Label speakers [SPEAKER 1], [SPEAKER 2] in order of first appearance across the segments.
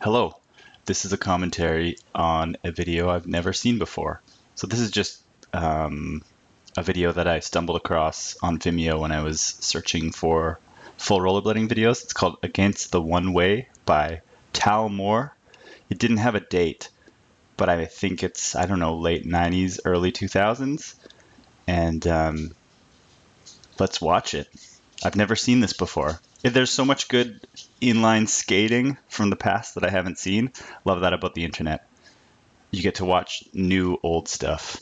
[SPEAKER 1] Hello, this is a commentary on a video I've never seen before. So this is just um, a video that I stumbled across on Vimeo when I was searching for full rollerblading videos. It's called Against the One Way by Tal Moore. It didn't have a date, but I think it's, I don't know, late 90s, early 2000s. And um, let's watch it. I've never seen this before. There's so much good inline skating from the past that I haven't seen. Love that about the internet. You get to watch new old stuff.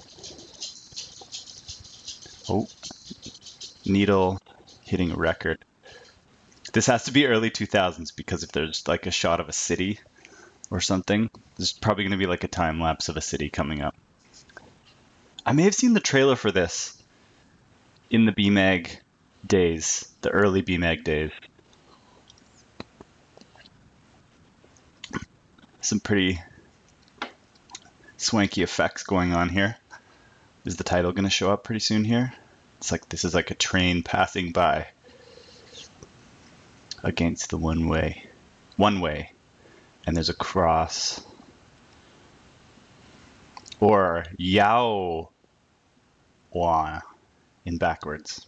[SPEAKER 1] Oh, needle hitting a record. This has to be early 2000s because if there's like a shot of a city or something, there's probably going to be like a time lapse of a city coming up. I may have seen the trailer for this in the BMAG days, the early BMAG days. Some pretty swanky effects going on here. Is the title going to show up pretty soon here? It's like this is like a train passing by against the one way, one way, and there's a cross. Or Yao Wa in backwards.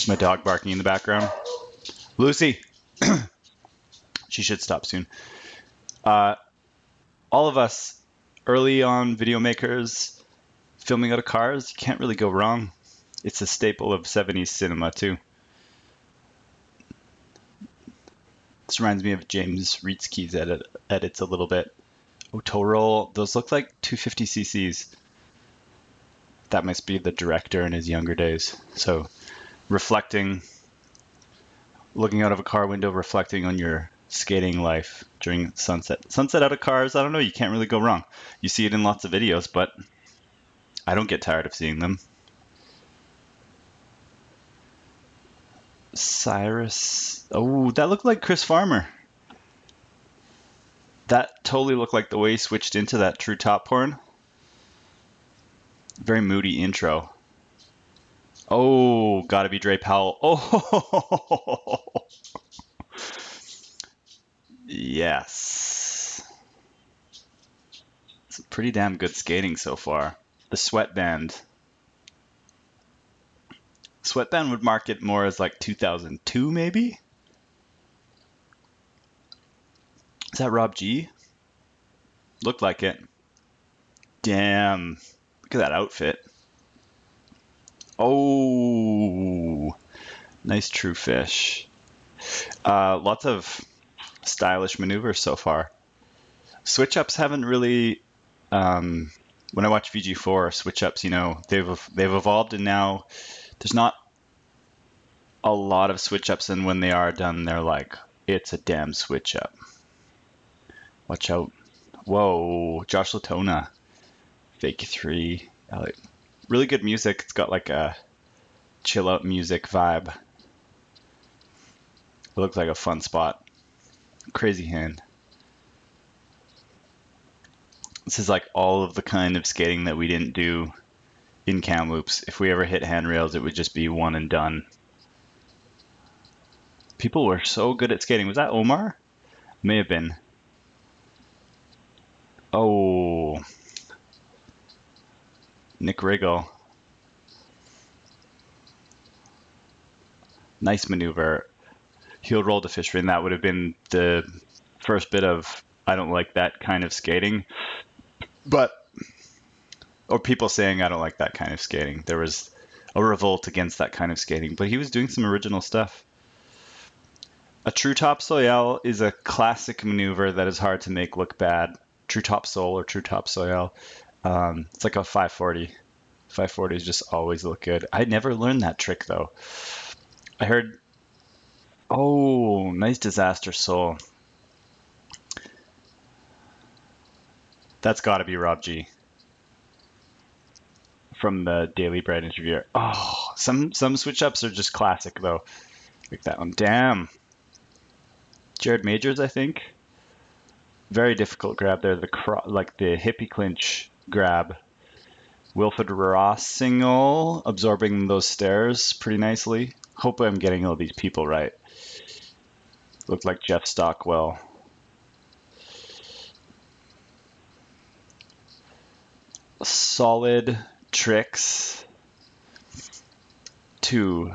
[SPEAKER 1] There's my dog barking in the background. Lucy! she should stop soon. Uh, all of us early on video makers filming out of cars, you can't really go wrong. It's a staple of 70s cinema, too. This reminds me of James Reetzke's edit, edits a little bit. Otoro, those look like 250 cc's. That must be the director in his younger days. So, reflecting, looking out of a car window, reflecting on your skating life during sunset. Sunset out of cars, I don't know, you can't really go wrong. You see it in lots of videos, but I don't get tired of seeing them. Cyrus. Oh, that looked like Chris Farmer. That totally looked like the way he switched into that true top porn. Very moody intro. Oh, gotta be Dre Powell. Oh, yes. It's pretty damn good skating so far. The sweatband. Sweatband would mark it more as like 2002, maybe? Is that Rob G? Looked like it. Damn. Look at that outfit. Oh, nice true fish. Uh, lots of stylish maneuvers so far. Switch ups haven't really. Um, when I watch VG4, switch ups, you know, they've they've evolved, and now there's not a lot of switch ups, and when they are done, they're like, it's a damn switch up. Watch out! Whoa, Josh Latona, fake three. Like, really good music. It's got like a chill out music vibe. It looks like a fun spot. Crazy hand. This is like all of the kind of skating that we didn't do in Kamloops. If we ever hit handrails, it would just be one and done. People were so good at skating. Was that Omar? May have been. Oh. Nick Riggle. Nice maneuver. Heel roll to fish and that would have been the first bit of I don't like that kind of skating. But or people saying I don't like that kind of skating. There was a revolt against that kind of skating, but he was doing some original stuff. A true top soyale is a classic maneuver that is hard to make look bad. True top sole or true top soyale. Um, it's like a 540. 540s just always look good. I never learned that trick though. I heard. Oh, nice disaster soul. That's got to be Rob G from the Daily Bread interview. Oh, some some switch ups are just classic though. Like that one. Damn. Jared Majors, I think. Very difficult grab there. The cro- like the hippie clinch grab. Wilfred Rossignol absorbing those stairs pretty nicely. Hope I'm getting all these people right. Looked like Jeff Stockwell. Solid tricks to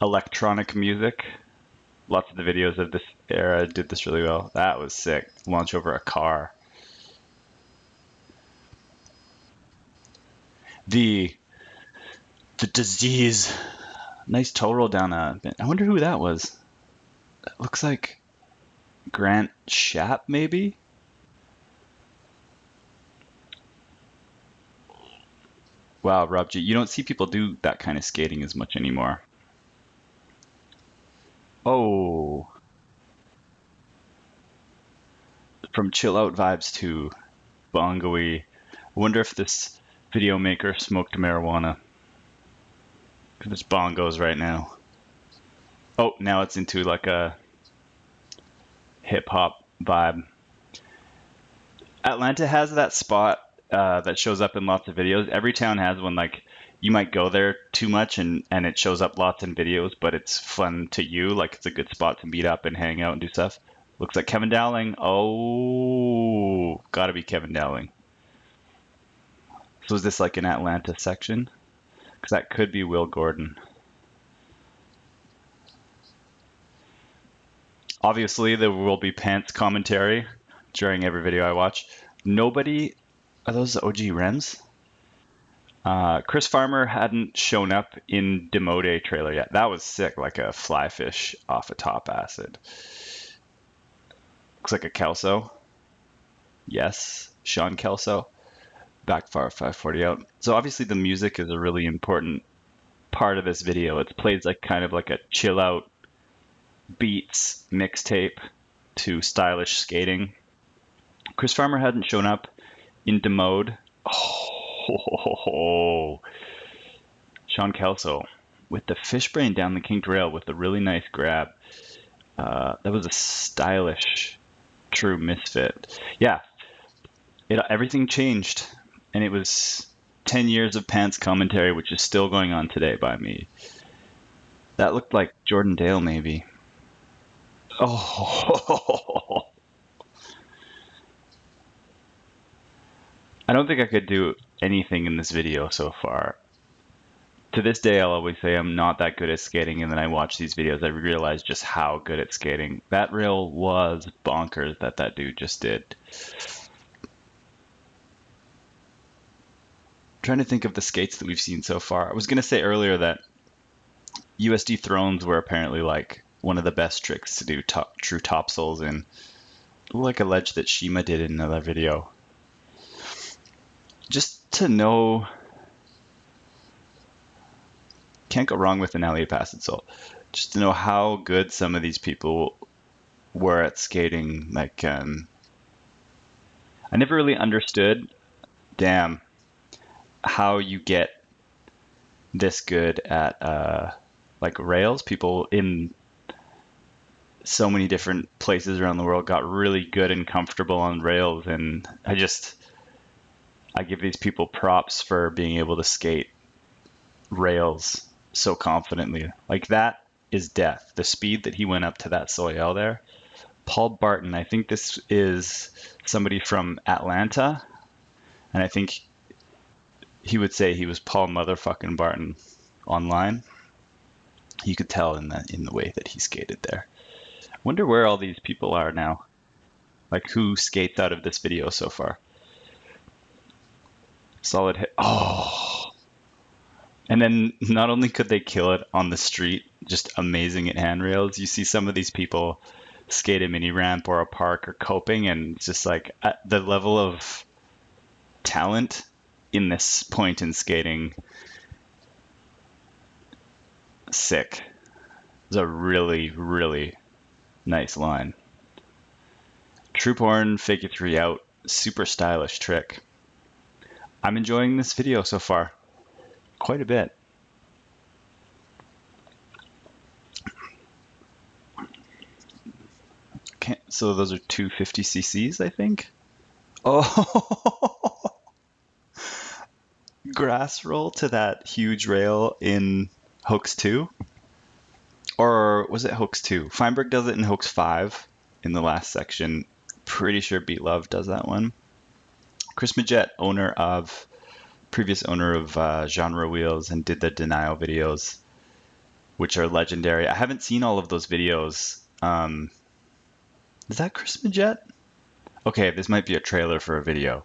[SPEAKER 1] electronic music. Lots of the videos of this era did this really well. That was sick. Launch over a car. The the disease. Nice toe roll down a. I wonder who that was. It looks like Grant Shap, maybe. Wow, Rob G, you don't see people do that kind of skating as much anymore. Oh. From chill out vibes to bongoey. I wonder if this video maker smoked marijuana. Because it's bongos right now. Oh, now it's into like a hip hop vibe. Atlanta has that spot uh, that shows up in lots of videos. Every town has one. Like you might go there too much and and it shows up lots in videos, but it's fun to you. Like it's a good spot to meet up and hang out and do stuff. Looks like Kevin Dowling. Oh, gotta be Kevin Dowling. So is this like an Atlanta section? Because that could be Will Gordon. Obviously, there will be pants commentary during every video I watch. Nobody are those OG Remz? Uh, Chris Farmer hadn't shown up in Demode trailer yet. That was sick, like a fly fish off a top acid. Looks like a Kelso. Yes, Sean Kelso. Backfire 540 out. So obviously the music is a really important part of this video. It plays like kind of like a chill out beats mixtape to stylish skating. Chris Farmer hadn't shown up into mode. Oh, Sean Kelso with the fish brain down the kinked rail with a really nice grab. Uh, that was a stylish, true misfit. Yeah, it everything changed, and it was ten years of pants commentary, which is still going on today by me. That looked like Jordan Dale, maybe. Oh, I don't think I could do anything in this video so far. To this day, I'll always say I'm not that good at skating, and then I watch these videos, I realize just how good at skating. That rail was bonkers that that dude just did. Trying to think of the skates that we've seen so far. I was going to say earlier that USD thrones were apparently like one of the best tricks to do top, true topsouls in, like a ledge that Shima did in another video just to know can't go wrong with an Elliott Acid Salt. Just to know how good some of these people were at skating. Like, um, I never really understood, damn, how you get this good at uh, like rails. People in so many different places around the world got really good and comfortable on rails, and I just I give these people props for being able to skate rails so confidently. Like that is death. The speed that he went up to that Soleil there. Paul Barton, I think this is somebody from Atlanta, and I think he would say he was Paul motherfucking Barton online. You could tell in the in the way that he skated there. Wonder where all these people are now. Like who skates out of this video so far? Solid hit. Oh. And then not only could they kill it on the street, just amazing at handrails, you see some of these people skate a mini ramp or a park or coping, and just like the level of talent in this point in skating, sick. It's a really, really nice line. Troop horn, it three out, super stylish trick. I'm enjoying this video so far quite a bit. So those are 250 cc's, I think. Oh, grass roll to that huge rail in Hoax 2? Or was it Hoax 2? Feinberg does it in Hoax 5 in the last section. Pretty sure Beat Love does that one. Chris Magette, owner of, previous owner of uh, Genre Wheels, and did the Denial videos, which are legendary. I haven't seen all of those videos. Um, is that Chris Magette? Okay, this might be a trailer for a video.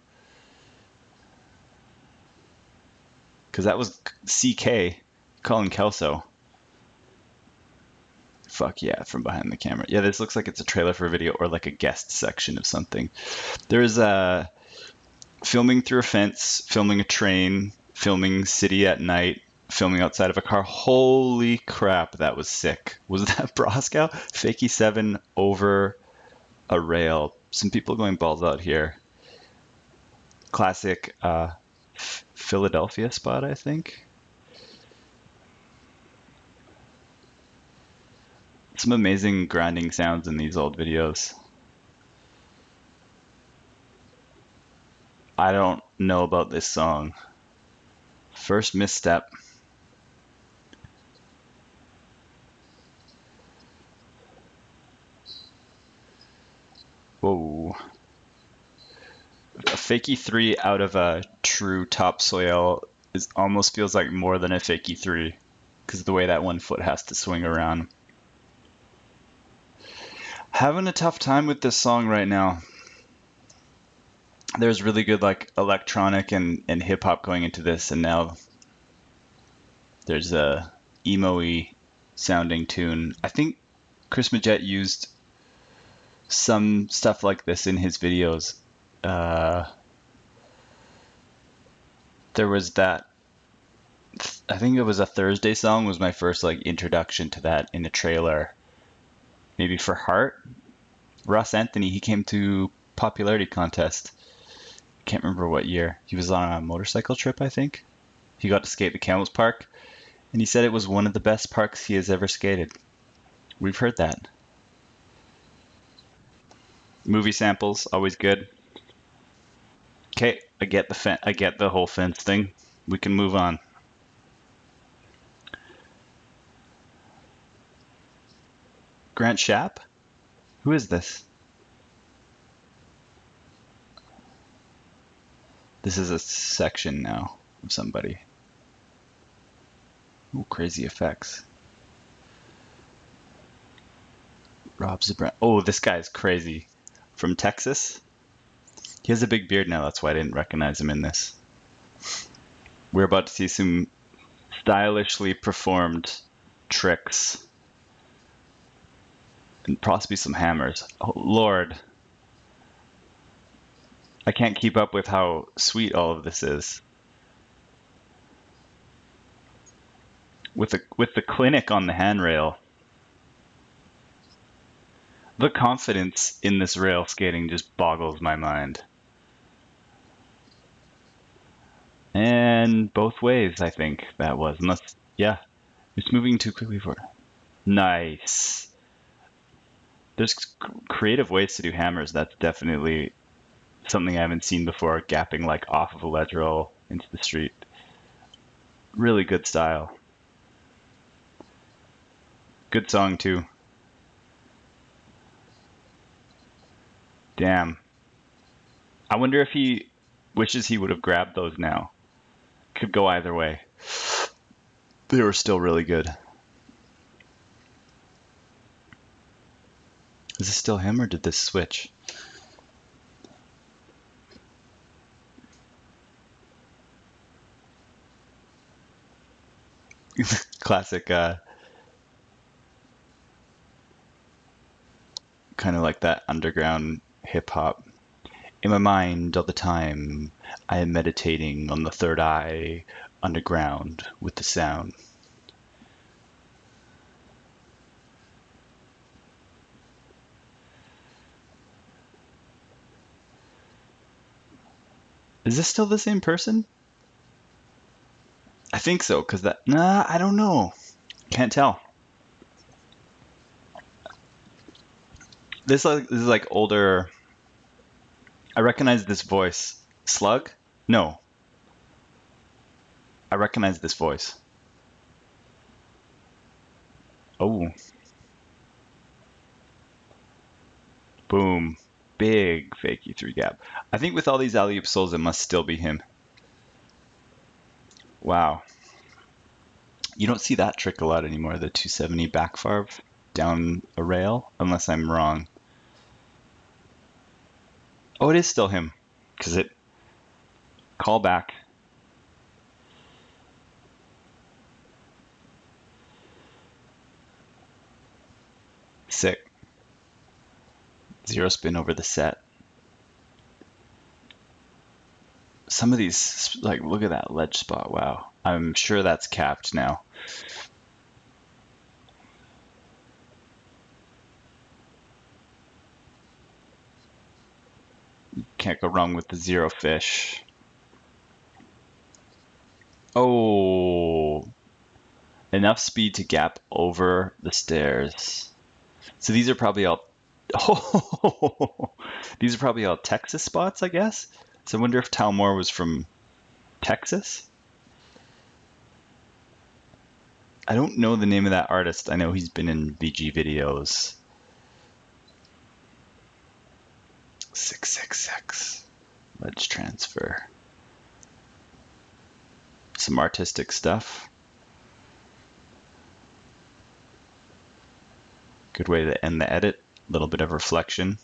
[SPEAKER 1] Because that was CK, Colin Kelso. Fuck yeah, from behind the camera. Yeah, this looks like it's a trailer for a video or like a guest section of something. There's a uh, filming through a fence, filming a train, filming city at night, filming outside of a car. Holy crap, that was sick. Was that Broskow? Fakey 7 over a rail. Some people going balls out here. Classic uh, Philadelphia spot, I think. Some amazing grinding sounds in these old videos. I don't know about this song. First misstep. Whoa. A fakie 3 out of a true topsoul is almost feels like more than a fakie 3 because the way that one foot has to swing around. Having a tough time with this song right now. There's really good like electronic and, and hip hop going into this, and now there's a emo-y sounding tune. I think Chris Magette used some stuff like this in his videos. Uh, there was that. I think it was a Thursday song was my first like introduction to that in a trailer maybe for Heart. Ross Anthony, he came to popularity contest. Can't remember what year. He was on a motorcycle trip, I think. He got to skate the Camels Park, and he said it was one of the best parks he has ever skated. We've heard that. Movie samples always good. Okay, I get the I get the whole fence thing. We can move on. Grant Shapp? Who is this? This is a section now of somebody. Ooh, crazy effects. Rob Zabran. Oh, this guy's crazy. From Texas? He has a big beard now, that's why I didn't recognize him in this. We're about to see some stylishly performed tricks and possibly some hammers. Oh, Lord. I can't keep up with how sweet all of this is. With the with the clinic on the handrail. The confidence in this rail skating just boggles my mind. And both ways, I think that was. Unless, yeah, it's moving too quickly for. Nice there's creative ways to do hammers. That's definitely something I haven't seen before. Gapping like off of a ledge roll into the street. Really good style. Good song too. Damn. I wonder if he wishes he would have grabbed those now. Could go either way. They were still really good. Is this still him or did this switch? Classic, uh, kind of like that underground hip hop. In my mind, all the time, I am meditating on the third eye underground with the sound. Is this still the same person? I think so, because that. Nah, I don't know. Can't tell. This, this is like older. I recognize this voice. Slug? No. I recognize this voice. Oh. Boom. Big fakey three gap. I think with all these alley oop souls, it must still be him. Wow. You don't see that trick a lot anymore, the 270 backfarb down a rail, unless I'm wrong. Oh, it is still him, because it call back. Sick. Zero spin over the set. Some of these, like, look at that ledge spot. Wow. I'm sure that's capped now. Can't go wrong with the zero fish. Oh, enough speed to gap over the stairs. So these are probably all. Oh, these are probably all Texas spots, I guess. So I wonder if Talmor was from Texas. I don't know the name of that artist. I know he's been in VG videos. 666. Ledge transfer. Some artistic stuff. Good way to end the edit. A little bit of reflection.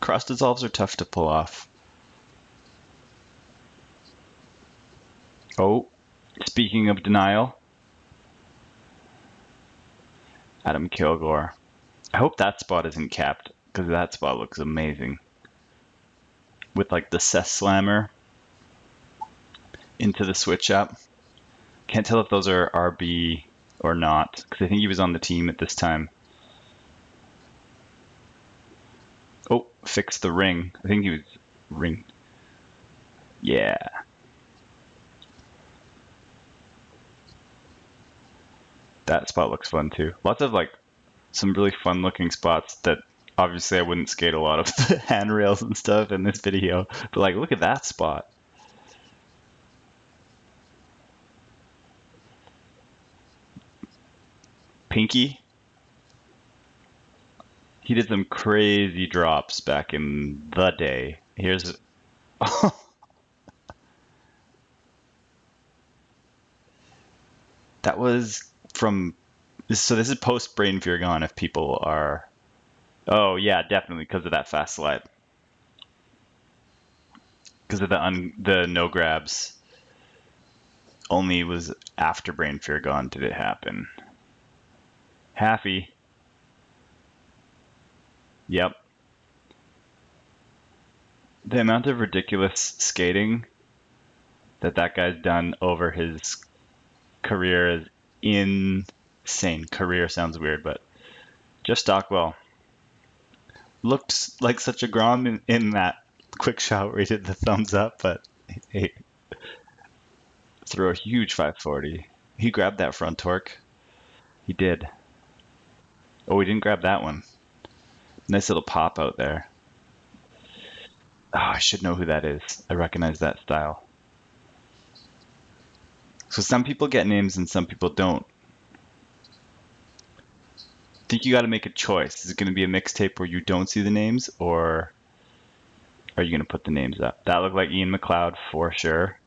[SPEAKER 1] Cross dissolves are tough to pull off. Oh, speaking of denial, Adam Kilgore. I hope that spot isn't capped because that spot looks amazing. With like the Cess Slammer into the switch up. Can't tell if those are RB or not because I think he was on the team at this time. Oh, fix the ring. I think he was ring. Yeah. That spot looks fun too. Lots of like some really fun looking spots that obviously I wouldn't skate a lot of the handrails and stuff in this video, but like look at that spot. Pinky. He did some crazy drops back in the day. Here's that was from so this is post brain fear gone if people are oh yeah definitely because of that fast slide. Because of the un the no grabs. Only was after brain fear gone did it happen. Happy. Yep. The amount of ridiculous skating that that guy's done over his career is insane. Career sounds weird, but just Stockwell looked like such a grom in, in that quick shot where he did the thumbs up, but he threw a huge 540. He grabbed that front torque. He did. Oh, he didn't grab that one. Nice little pop out there. Oh, I should know who that is. I recognize that style. So some people get names and some people don't. Think you got to make a choice. Is it going to be a mixtape where you don't see the names, or are you going to put the names up? That looked like Ian McLeod for sure.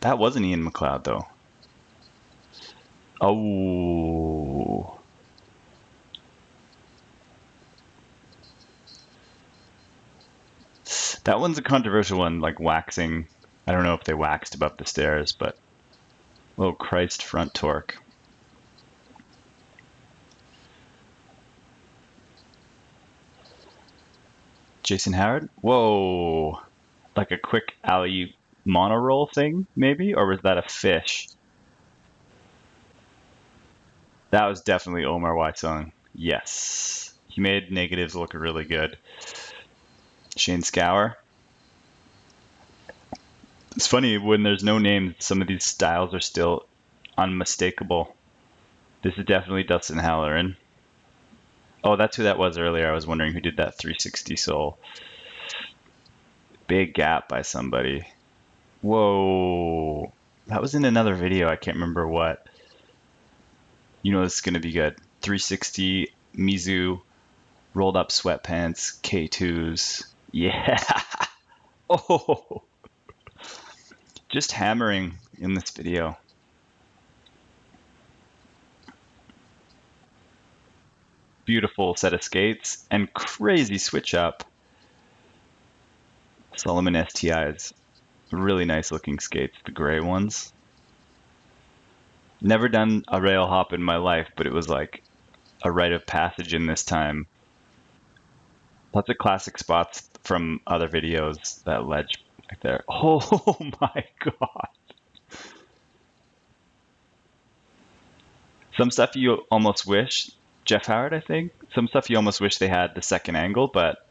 [SPEAKER 1] That wasn't Ian McLeod though. Oh. That one's a controversial one, like waxing I don't know if they waxed above the stairs, but oh Christ front torque. Jason Howard? Whoa. Like a quick alley mono roll thing, maybe? Or was that a fish? That was definitely Omar Wysong. Yes. He made negatives look really good. Shane Scour. It's funny when there's no name, some of these styles are still unmistakable. This is definitely Dustin Halloran. Oh, that's who that was earlier. I was wondering who did that 360 soul. Big gap by somebody. Whoa. That was in another video. I can't remember what. You know this is going to be good. 360 Mizou rolled up sweatpants, K2s. Yeah. Oh. Just hammering in this video. Beautiful set of skates and crazy switch up. Salomon STIs. Really nice looking skates, the gray ones. Never done a rail hop in my life, but it was like a rite of passage in this time. Lots of classic spots from other videos. That ledge back there. Oh my god. Some stuff you almost wish, Jeff Howard, I think, some stuff you almost wish they had the second angle, but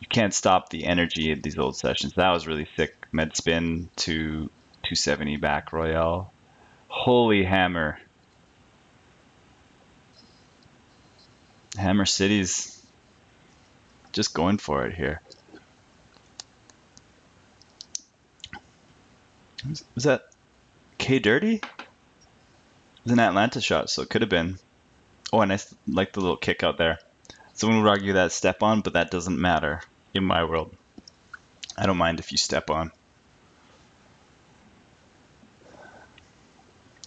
[SPEAKER 1] you can't stop the energy of these old sessions. That was really thick. Med spin to 270 back Royale. Holy hammer. Hammer City's just going for it here. Was that K Dirty? It was an Atlanta shot, so it could have been. Oh, and I like the little kick out there. Someone would argue that step on, but that doesn't matter in my world. I don't mind if you step on.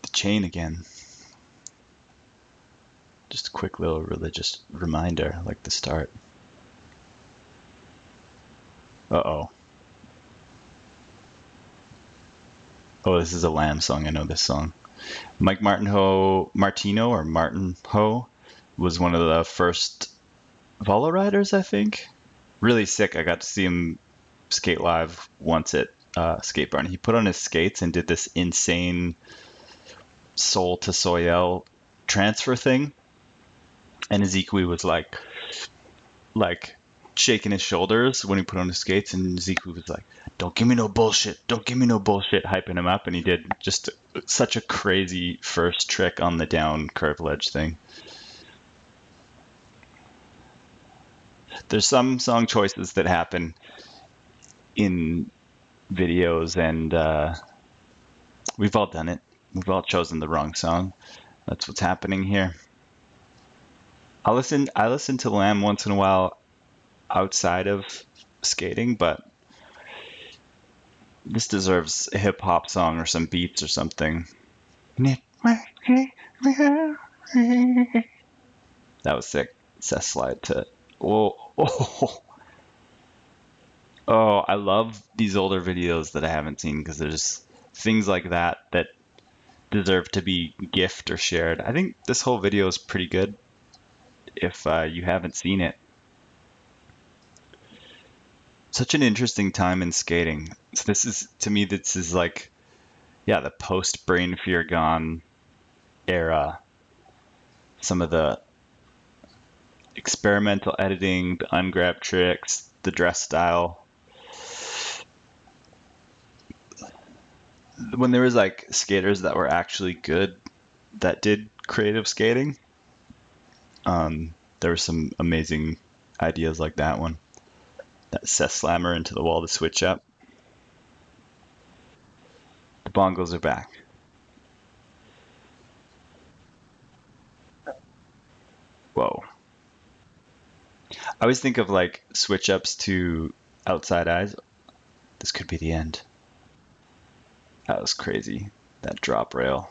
[SPEAKER 1] The chain again. Just a quick little religious reminder, like the start. Uh oh. Oh, this is a Lamb song. I know this song. Mike Martin Ho Martino or Martin Ho was one of the first Volo riders, I think. Really sick. I got to see him skate live once at uh, Skate Barn. He put on his skates and did this insane soul to Soyale transfer thing and Ezekui was like, like shaking his shoulders when he put on his skates, and Ezekui was like, "Don't give me no bullshit! Don't give me no bullshit!" hyping him up, and he did just such a crazy first trick on the down curve ledge thing. There's some song choices that happen in videos, and uh, we've all done it. We've all chosen the wrong song. That's what's happening here. I listen I listen to Lamb once in a while outside of skating, but this deserves a hip hop song or some beats or something. That was sick. cess slide to whoa oh. oh I love these older videos that I haven't seen because there's things like that that deserve to be gift or shared. I think this whole video is pretty good if uh, you haven't seen it. Such an interesting time in skating. So this is to me this is like yeah, the post brain fear gone era. Some of the experimental editing, the ungrab tricks, the dress style. When there was like skaters that were actually good that did creative skating, um, there were some amazing ideas like that one. That Cess Slammer into the wall to switch up. The bongos are back. Whoa. I always think of like switch ups to outside eyes. This could be the end. That was crazy. That drop rail.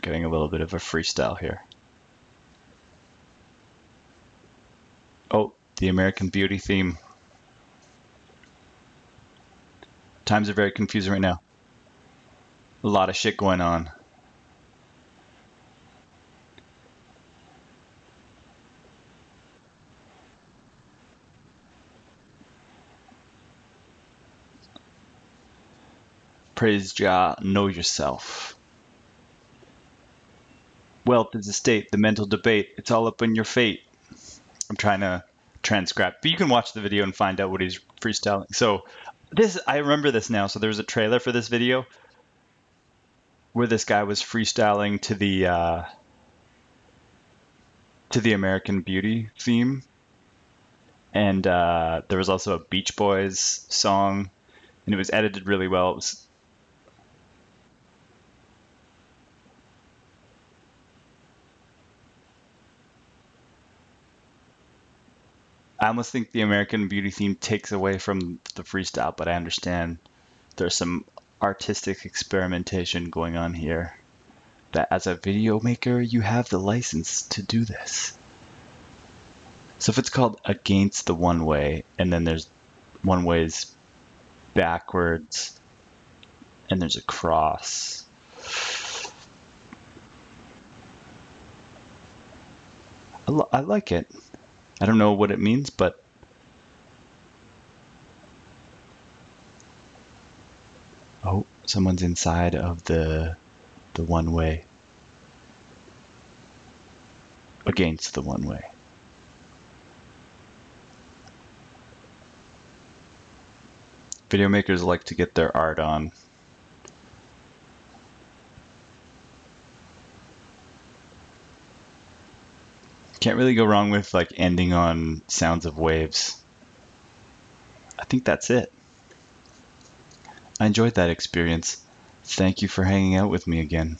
[SPEAKER 1] getting a little bit of a freestyle here. Oh, the American Beauty theme. Times are very confusing right now. A lot of shit going on. Praise Jah, know yourself. Wealth is a state, the mental debate. It's all up in your fate. I'm trying to transcribe, but you can watch the video and find out what he's freestyling. So this, I remember this now. So there was a trailer for this video where this guy was freestyling to the uh, to the American Beauty theme, and uh, there was also a Beach Boys song, and it was edited really well. It was I almost think the American Beauty theme takes away from the freestyle, but I understand there's some artistic experimentation going on here. That as a video maker, you have the license to do this. So if it's called Against the One Way, and then there's one ways backwards, and there's a cross. I, li- I like it. I don't know what it means, but oh, someone's inside of the the one way against the one way. Video makers like to get their art on. Can't really go wrong with like ending on sounds of waves. I think that's it. I enjoyed that experience. Thank you for hanging out with me again.